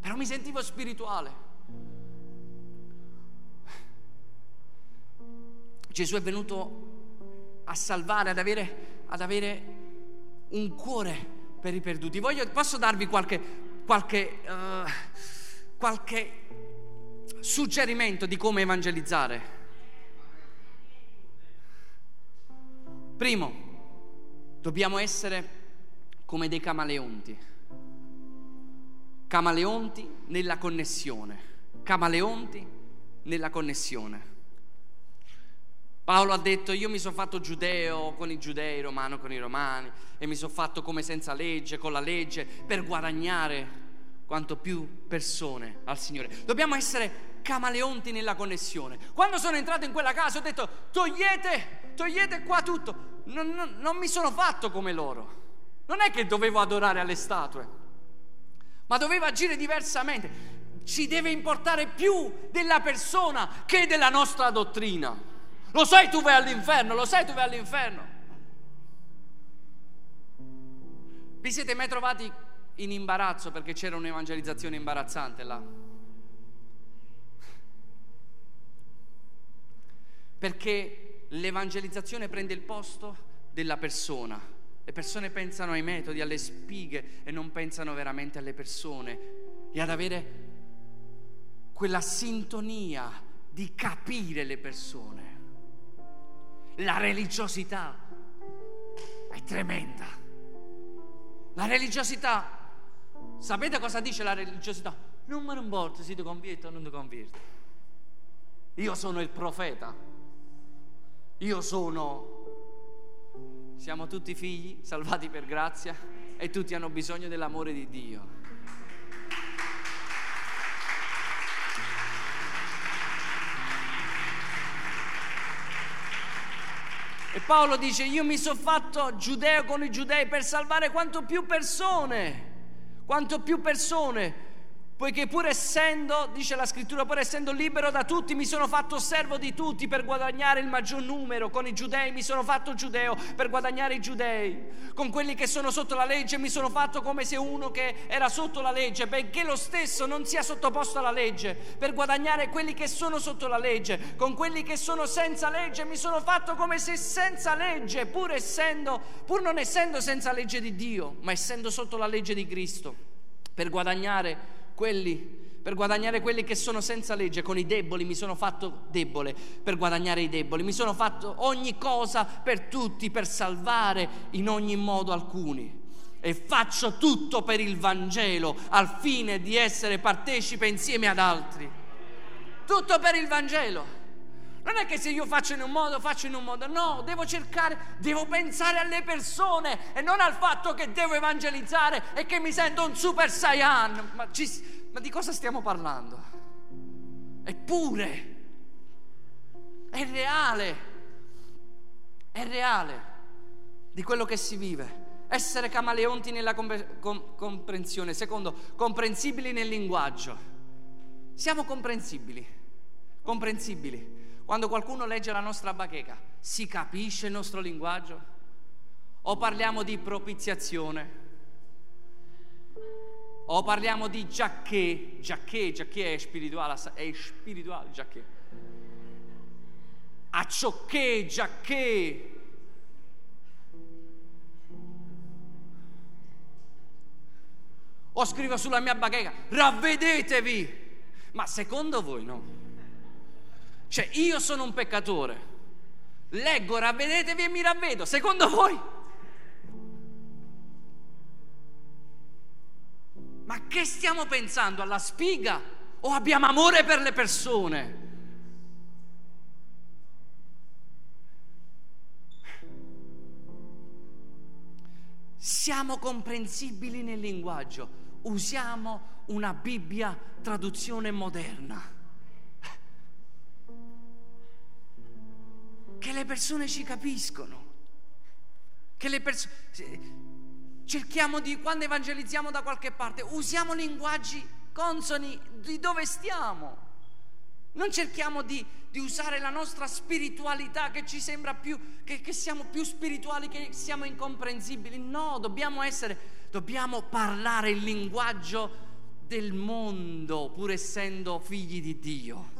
Però mi sentivo spirituale. Gesù è venuto a salvare, ad avere, ad avere un cuore per i perduti. Voglio, posso darvi qualche, qualche, uh, qualche suggerimento di come evangelizzare? Primo, dobbiamo essere come dei camaleonti. Camaleonti nella connessione. Camaleonti nella connessione. Paolo ha detto io mi sono fatto giudeo con i giudei, romano con i romani e mi sono fatto come senza legge, con la legge, per guadagnare quanto più persone al Signore. Dobbiamo essere camaleonti nella connessione. Quando sono entrato in quella casa ho detto togliete, togliete qua tutto. Non, non, non mi sono fatto come loro. Non è che dovevo adorare alle statue, ma dovevo agire diversamente. Ci deve importare più della persona che della nostra dottrina. Lo sai tu vai all'inferno, lo sai tu vai all'inferno. Vi siete mai trovati in imbarazzo perché c'era un'evangelizzazione imbarazzante là? Perché l'evangelizzazione prende il posto della persona. Le persone pensano ai metodi, alle spighe e non pensano veramente alle persone e ad avere quella sintonia di capire le persone. La religiosità è tremenda. La religiosità, sapete cosa dice la religiosità? Non ne importa se ti convierti o non ti convierti. Io sono il profeta. Io sono... Siamo tutti figli salvati per grazia e tutti hanno bisogno dell'amore di Dio. E Paolo dice, io mi sono fatto giudeo con i giudei per salvare quanto più persone, quanto più persone poiché pur essendo, dice la scrittura, pur essendo libero da tutti, mi sono fatto servo di tutti per guadagnare il maggior numero. Con i giudei mi sono fatto giudeo per guadagnare i giudei. Con quelli che sono sotto la legge mi sono fatto come se uno che era sotto la legge, benché lo stesso non sia sottoposto alla legge, per guadagnare quelli che sono sotto la legge. Con quelli che sono senza legge mi sono fatto come se senza legge, pur essendo, pur non essendo senza legge di Dio, ma essendo sotto la legge di Cristo, per guadagnare quelli, per guadagnare quelli che sono senza legge, con i deboli mi sono fatto debole per guadagnare i deboli, mi sono fatto ogni cosa per tutti, per salvare in ogni modo alcuni. E faccio tutto per il Vangelo al fine di essere partecipe insieme ad altri. Tutto per il Vangelo. Non è che se io faccio in un modo, faccio in un modo, no, devo cercare, devo pensare alle persone e non al fatto che devo evangelizzare e che mi sento un super saiyan. Ma, ci, ma di cosa stiamo parlando? Eppure, è reale, è reale di quello che si vive. Essere camaleonti nella comprensione. Secondo, comprensibili nel linguaggio. Siamo comprensibili, comprensibili. Quando qualcuno legge la nostra bacheca, si capisce il nostro linguaggio? O parliamo di propiziazione? O parliamo di giacché? Giacché, giacché è spirituale, è spirituale giacché. Acciocché, giacché. O scrivo sulla mia bacheca, ravvedetevi. Ma secondo voi no? Cioè io sono un peccatore, leggo, ravvedetevi e mi ravvedo, secondo voi? Ma che stiamo pensando? Alla spiga? O abbiamo amore per le persone? Siamo comprensibili nel linguaggio, usiamo una Bibbia traduzione moderna. Che le persone ci capiscono. Che le persone cerchiamo di quando evangelizziamo da qualche parte, usiamo linguaggi consoni di dove stiamo. Non cerchiamo di, di, usare la nostra spiritualità che ci sembra più, che, che siamo più spirituali, che siamo incomprensibili. No, dobbiamo essere dobbiamo parlare il linguaggio del mondo, pur essendo figli di Dio.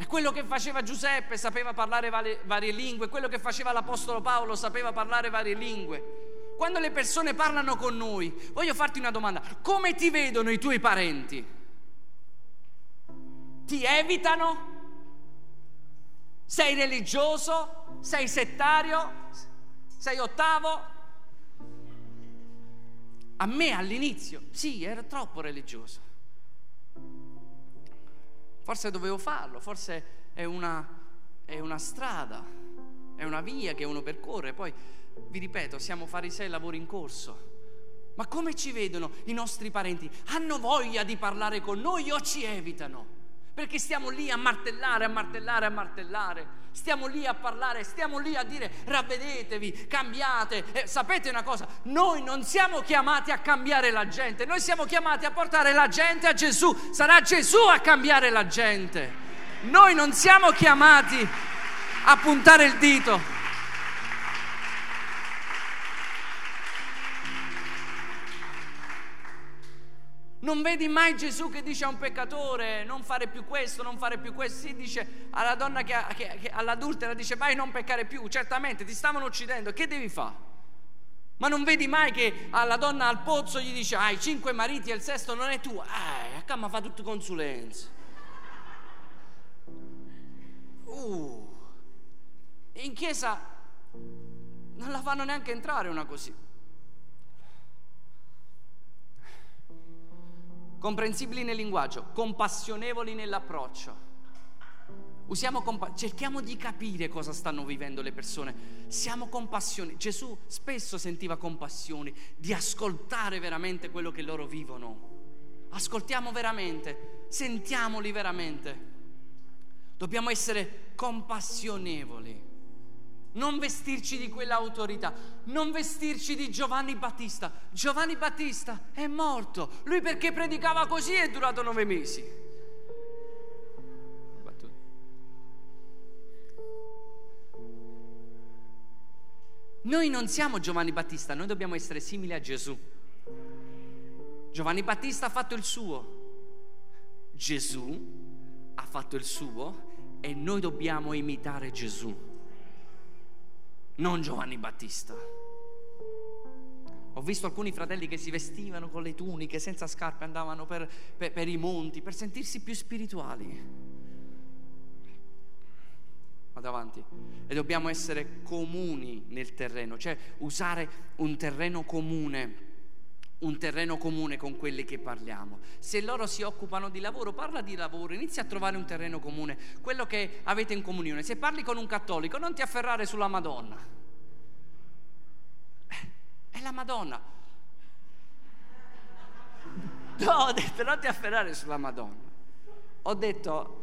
È quello che faceva Giuseppe, sapeva parlare varie, varie lingue, quello che faceva l'Apostolo Paolo, sapeva parlare varie lingue. Quando le persone parlano con noi, voglio farti una domanda, come ti vedono i tuoi parenti? Ti evitano? Sei religioso? Sei settario? Sei ottavo? A me all'inizio, sì, ero troppo religioso. Forse dovevo farlo, forse è una, è una strada, è una via che uno percorre. Poi, vi ripeto, siamo farisei, lavori in corso. Ma come ci vedono i nostri parenti? Hanno voglia di parlare con noi o ci evitano? Perché stiamo lì a martellare, a martellare, a martellare. Stiamo lì a parlare, stiamo lì a dire ravvedetevi, cambiate. Eh, sapete una cosa? Noi non siamo chiamati a cambiare la gente, noi siamo chiamati a portare la gente a Gesù. Sarà Gesù a cambiare la gente. Noi non siamo chiamati a puntare il dito. Non vedi mai Gesù che dice a un peccatore non fare più questo, non fare più questo. Si dice alla donna che, che, che all'adultera dice vai non peccare più. Certamente ti stavano uccidendo, che devi fare? Ma non vedi mai che alla donna al pozzo gli dice hai cinque mariti e il sesto non è tuo. Eh, a cama fa tutte consulenze. Uh, in chiesa non la fanno neanche entrare una così. Comprensibili nel linguaggio, compassionevoli nell'approccio. Usiamo compa- cerchiamo di capire cosa stanno vivendo le persone. Siamo compassioni. Gesù spesso sentiva compassioni di ascoltare veramente quello che loro vivono. Ascoltiamo veramente, sentiamoli veramente. Dobbiamo essere compassionevoli non vestirci di quell'autorità, non vestirci di Giovanni Battista. Giovanni Battista è morto, lui perché predicava così è durato nove mesi. Noi non siamo Giovanni Battista, noi dobbiamo essere simili a Gesù. Giovanni Battista ha fatto il suo, Gesù ha fatto il suo e noi dobbiamo imitare Gesù non Giovanni Battista. Ho visto alcuni fratelli che si vestivano con le tuniche, senza scarpe, andavano per, per, per i monti, per sentirsi più spirituali. Vado avanti. E dobbiamo essere comuni nel terreno, cioè usare un terreno comune un terreno comune con quelli che parliamo. Se loro si occupano di lavoro, parla di lavoro, inizia a trovare un terreno comune, quello che avete in comunione. Se parli con un cattolico, non ti afferrare sulla Madonna. Eh, è la Madonna. No, ho detto non ti afferrare sulla Madonna. Ho detto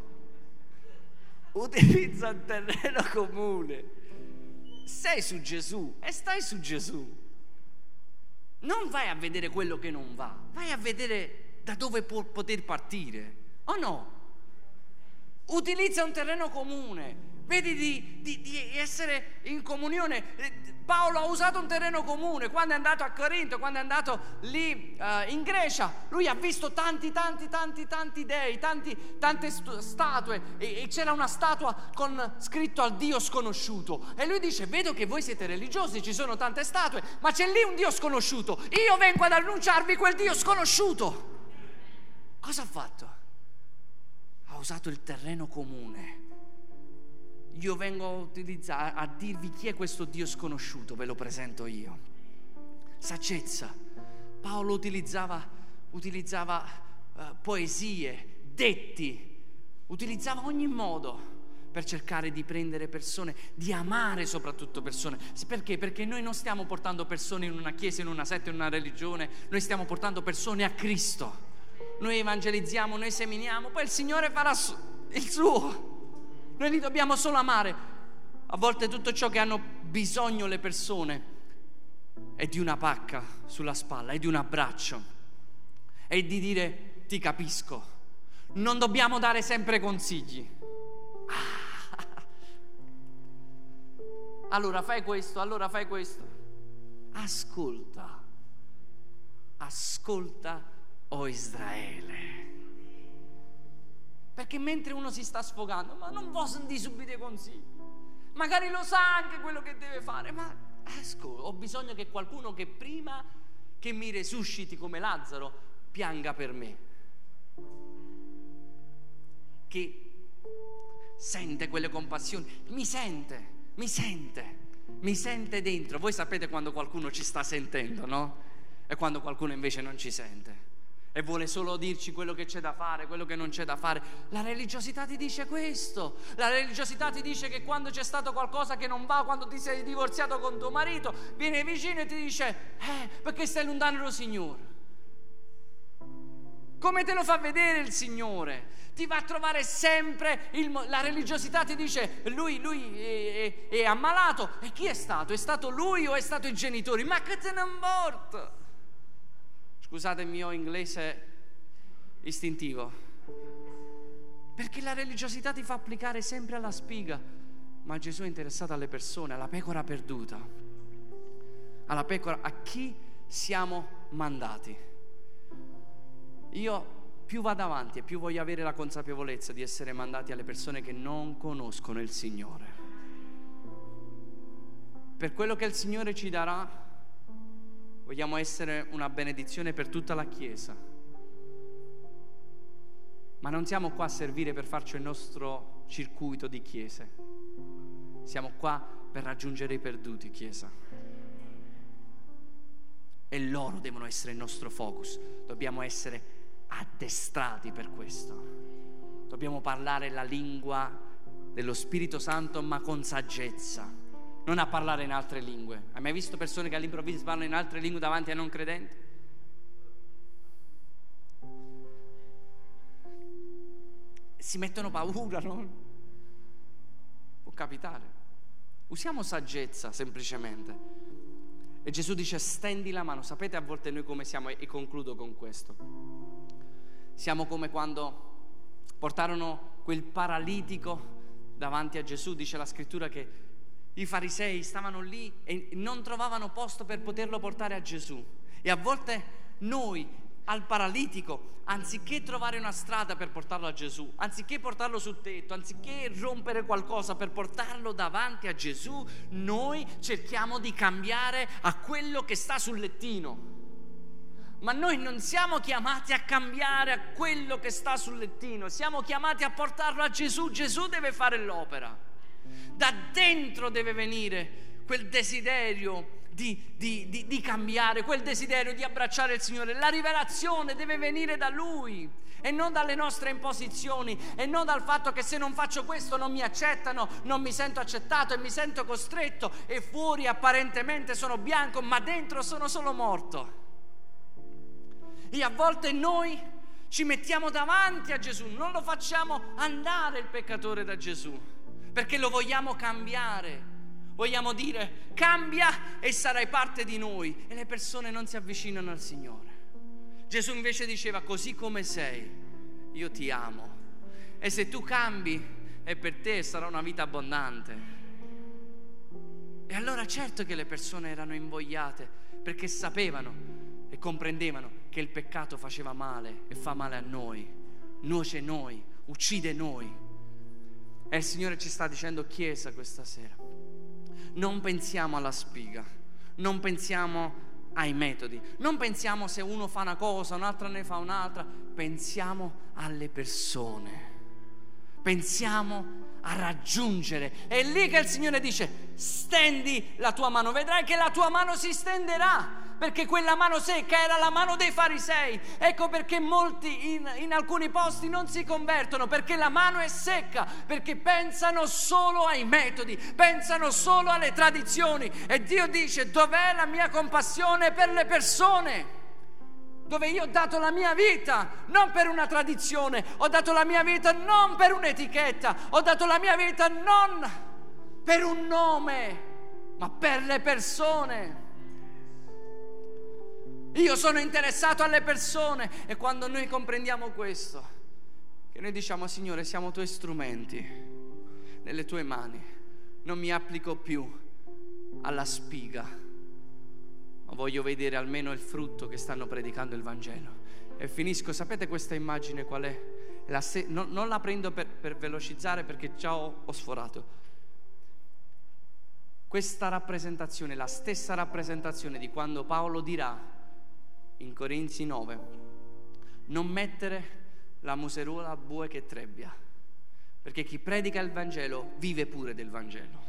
utilizza un terreno comune. Sei su Gesù e stai su Gesù non vai a vedere quello che non va, vai a vedere da dove può poter partire. O no? Utilizza un terreno comune, vedi di, di, di, essere in comunione. Paolo ha usato un terreno comune quando è andato a Corinto, quando è andato lì uh, in Grecia. Lui ha visto tanti, tanti, tanti, tanti dei, tanti, tante statue e, e c'era una statua con scritto al Dio sconosciuto. E lui dice: Vedo che voi siete religiosi, ci sono tante statue, ma c'è lì un Dio sconosciuto. Io vengo ad annunciarvi quel Dio sconosciuto. Cosa ha fatto? Ha usato il terreno comune io vengo a a dirvi chi è questo Dio sconosciuto, ve lo presento io. Saggezza. Paolo utilizzava utilizzava uh, poesie, detti, utilizzava ogni modo per cercare di prendere persone, di amare soprattutto persone. Perché? Perché noi non stiamo portando persone in una chiesa, in una setta, in una religione, noi stiamo portando persone a Cristo. Noi evangelizziamo, noi seminiamo, poi il Signore farà il suo. Noi li dobbiamo solo amare. A volte tutto ciò che hanno bisogno le persone è di una pacca sulla spalla, è di un abbraccio, è di dire ti capisco. Non dobbiamo dare sempre consigli. Ah. Allora fai questo, allora fai questo. Ascolta, ascolta, o oh Israele. Perché mentre uno si sta sfogando, ma non può sentire subito consigli. Magari lo sa anche quello che deve fare, ma ascolta, ho bisogno che qualcuno che prima che mi resusciti come Lazzaro pianga per me. Che sente quelle compassioni, mi sente, mi sente, mi sente dentro. Voi sapete quando qualcuno ci sta sentendo, no? E quando qualcuno invece non ci sente e vuole solo dirci quello che c'è da fare, quello che non c'è da fare. La religiosità ti dice questo. La religiosità ti dice che quando c'è stato qualcosa che non va, quando ti sei divorziato con tuo marito, viene vicino e ti dice, eh, perché stai lontano dal Signore? Come te lo fa vedere il Signore? Ti va a trovare sempre il, la religiosità ti dice lui, lui è, è, è ammalato e chi è stato? È stato lui o è stato i genitori? Ma che te ne importa? Scusate il mio inglese istintivo. Perché la religiosità ti fa applicare sempre alla spiga, ma Gesù è interessato alle persone, alla pecora perduta, alla pecora, a chi siamo mandati. Io più vado avanti e più voglio avere la consapevolezza di essere mandati alle persone che non conoscono il Signore. Per quello che il Signore ci darà, vogliamo essere una benedizione per tutta la Chiesa. Ma non siamo qua a servire per farci il nostro circuito di chiese. Siamo qua per raggiungere i perduti, Chiesa. E loro devono essere il nostro focus. Dobbiamo essere addestrati per questo. Dobbiamo parlare la lingua dello Spirito Santo ma con saggezza non a parlare in altre lingue. Hai mai visto persone che all'improvviso parlano in altre lingue davanti ai non credenti? Si mettono paura, no? Può capitare. Usiamo saggezza semplicemente. E Gesù dice stendi la mano. Sapete a volte noi come siamo e concludo con questo. Siamo come quando portarono quel paralitico davanti a Gesù, dice la scrittura che i farisei stavano lì e non trovavano posto per poterlo portare a Gesù. E a volte noi al paralitico, anziché trovare una strada per portarlo a Gesù, anziché portarlo sul tetto, anziché rompere qualcosa per portarlo davanti a Gesù, noi cerchiamo di cambiare a quello che sta sul lettino. Ma noi non siamo chiamati a cambiare a quello che sta sul lettino, siamo chiamati a portarlo a Gesù. Gesù deve fare l'opera. Da dentro deve venire quel desiderio di, di, di, di, cambiare, quel desiderio di abbracciare il Signore. La rivelazione deve venire da Lui e non dalle nostre imposizioni e non dal fatto che se non faccio questo non mi accettano, non mi sento accettato e mi sento costretto e fuori apparentemente sono bianco ma dentro sono solo morto. E a volte noi ci mettiamo davanti a Gesù, non lo facciamo andare il peccatore da Gesù perché lo vogliamo cambiare. Vogliamo dire cambia e sarai parte di noi e le persone non si avvicinano al Signore. Gesù invece diceva così come sei, io ti amo e se tu cambi e per te sarà una vita abbondante. E allora certo che le persone erano invogliate perché sapevano e comprendevano che il peccato faceva male e fa male a noi, nuoce noi, uccide noi. E il Signore ci sta dicendo, Chiesa, questa sera, non pensiamo alla spiga, non pensiamo ai metodi, non pensiamo se uno fa una cosa, un'altra ne fa un'altra, pensiamo alle persone, pensiamo a raggiungere. È lì che il Signore dice, stendi la tua mano, vedrai che la tua mano si stenderà perché quella mano secca era la mano dei farisei. Ecco perché molti in, in alcuni posti non si convertono, perché la mano è secca, perché pensano solo ai metodi, pensano solo alle tradizioni. E Dio dice, dov'è la mia compassione per le persone? Dove io ho dato la mia vita non per una tradizione, ho dato la mia vita non per un'etichetta, ho dato la mia vita non per un nome, ma per le persone. Io sono interessato alle persone e quando noi comprendiamo questo, che noi diciamo Signore siamo tuoi strumenti nelle tue mani, non mi applico più alla spiga voglio vedere almeno il frutto che stanno predicando il Vangelo. E finisco, sapete questa immagine qual è? La se- non, non, la prendo per, per, velocizzare perché già ho, ho sforato. Questa rappresentazione, la stessa rappresentazione di quando Paolo dirà in Corinzi 9, non mettere la museruola a bue che trebbia, perché chi predica il Vangelo vive pure del Vangelo.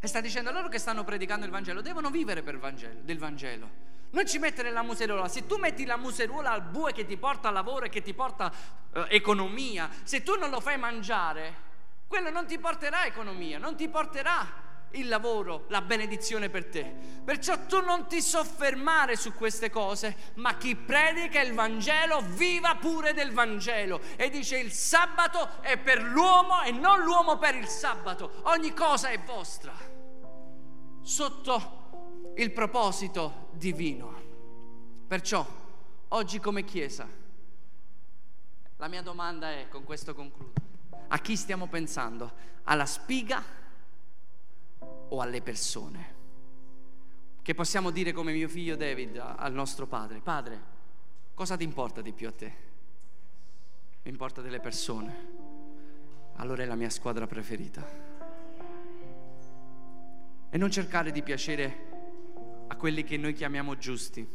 E sta dicendo a loro che stanno predicando il Vangelo, devono vivere Vangelo, del Vangelo. Non ci mettere la museruola, se tu metti la museruola al bue che ti porta lavoro e che ti porta eh, economia, se tu non lo fai mangiare, quello non ti porterà economia, non ti porterà il lavoro, la benedizione per te. Perciò tu non ti soffermare su queste cose, ma chi predica il Vangelo viva pure del Vangelo. E dice il sabato è per l'uomo e non l'uomo per il sabato. Ogni cosa è vostra, sotto il proposito divino. Perciò, oggi come Chiesa, la mia domanda è, con questo concludo, a chi stiamo pensando? Alla spiga? O alle persone. Che possiamo dire come mio figlio David al nostro padre, padre, cosa ti importa di più a te? Mi importa delle persone. Allora è la mia squadra preferita. E non cercare di piacere a quelli che noi chiamiamo giusti.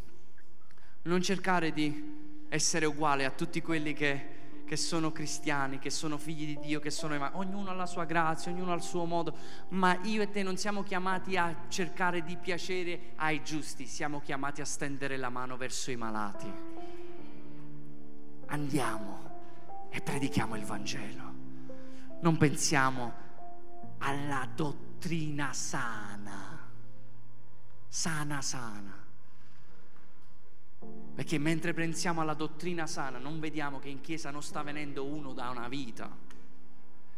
Non cercare di essere uguale a tutti quelli che che sono cristiani, che sono figli di Dio, che sono ognuno ha la sua grazia, ognuno ha il suo modo, ma io e te non siamo chiamati a cercare di piacere ai giusti, siamo chiamati a stendere la mano verso i malati. Andiamo e predichiamo il Vangelo. Non pensiamo alla dottrina sana, sana sana perché mentre pensiamo alla dottrina sana non vediamo che in chiesa non sta venendo uno da una vita.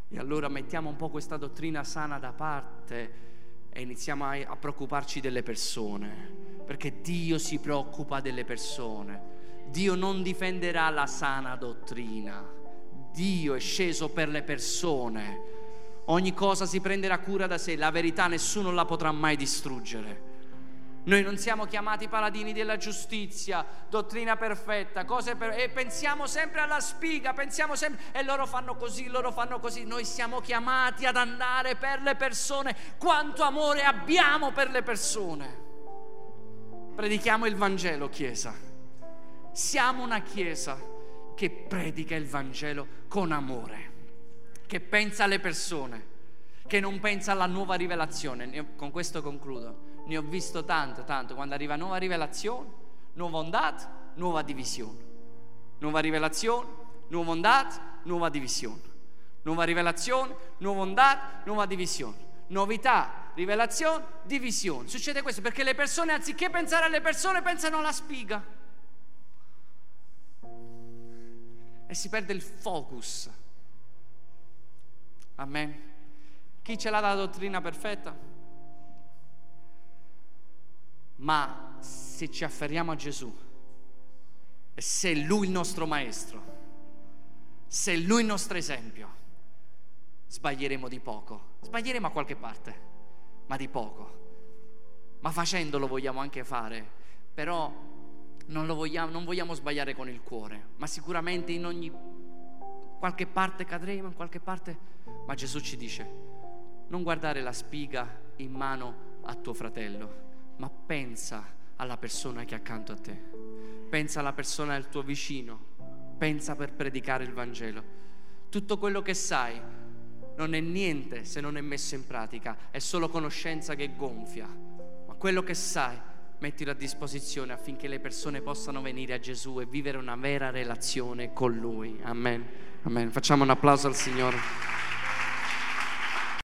E allora mettiamo un po' questa dottrina sana da parte e iniziamo a, a preoccuparci delle persone. Perché Dio si preoccupa delle persone. Dio non difenderà la sana dottrina. Dio è sceso per le persone. Ogni cosa si prenderà cura da sé. La verità nessuno la potrà mai distruggere. Noi non siamo chiamati paladini della giustizia, dottrina perfetta, cose per... e pensiamo sempre alla spiga, pensiamo sempre e loro fanno così, loro fanno così. Noi siamo chiamati ad andare per le persone. Quanto amore abbiamo per le persone. Predichiamo il Vangelo, Chiesa. Siamo una Chiesa che predica il Vangelo con amore, che pensa alle persone, che non pensa alla nuova rivelazione. Con questo concludo ne ho visto tanto, tanto, quando arriva nuova rivelazione, nuova ondata, nuova divisione. Nuova rivelazione, nuova ondata, nuova divisione. Nuova rivelazione, nuova ondata, nuova divisione. Novità, rivelazione, divisione. Succede questo perché le persone, anziché pensare alle persone, pensano alla spiga. E si perde il focus. Amen. Chi ce l'ha la dottrina perfetta? Ma se ci afferriamo a Gesù e se Lui il nostro Maestro, se Lui il nostro esempio, sbaglieremo di poco, sbaglieremo a qualche parte, ma di poco. Ma facendolo vogliamo anche fare, però non, vogliamo, non vogliamo sbagliare con il cuore, ma sicuramente in ogni qualche parte cadremo, in qualche parte, ma Gesù ci dice, non guardare la spiga in mano a tuo fratello, ma pensa alla persona che è accanto a te, pensa alla persona del tuo vicino, pensa per predicare il Vangelo. Tutto quello che sai non è niente se non è messo in pratica, è solo conoscenza che gonfia, ma quello che sai mettilo a disposizione affinché le persone possano venire a Gesù e vivere una vera relazione con Lui. Amen. Amen. Facciamo un applauso al Signore.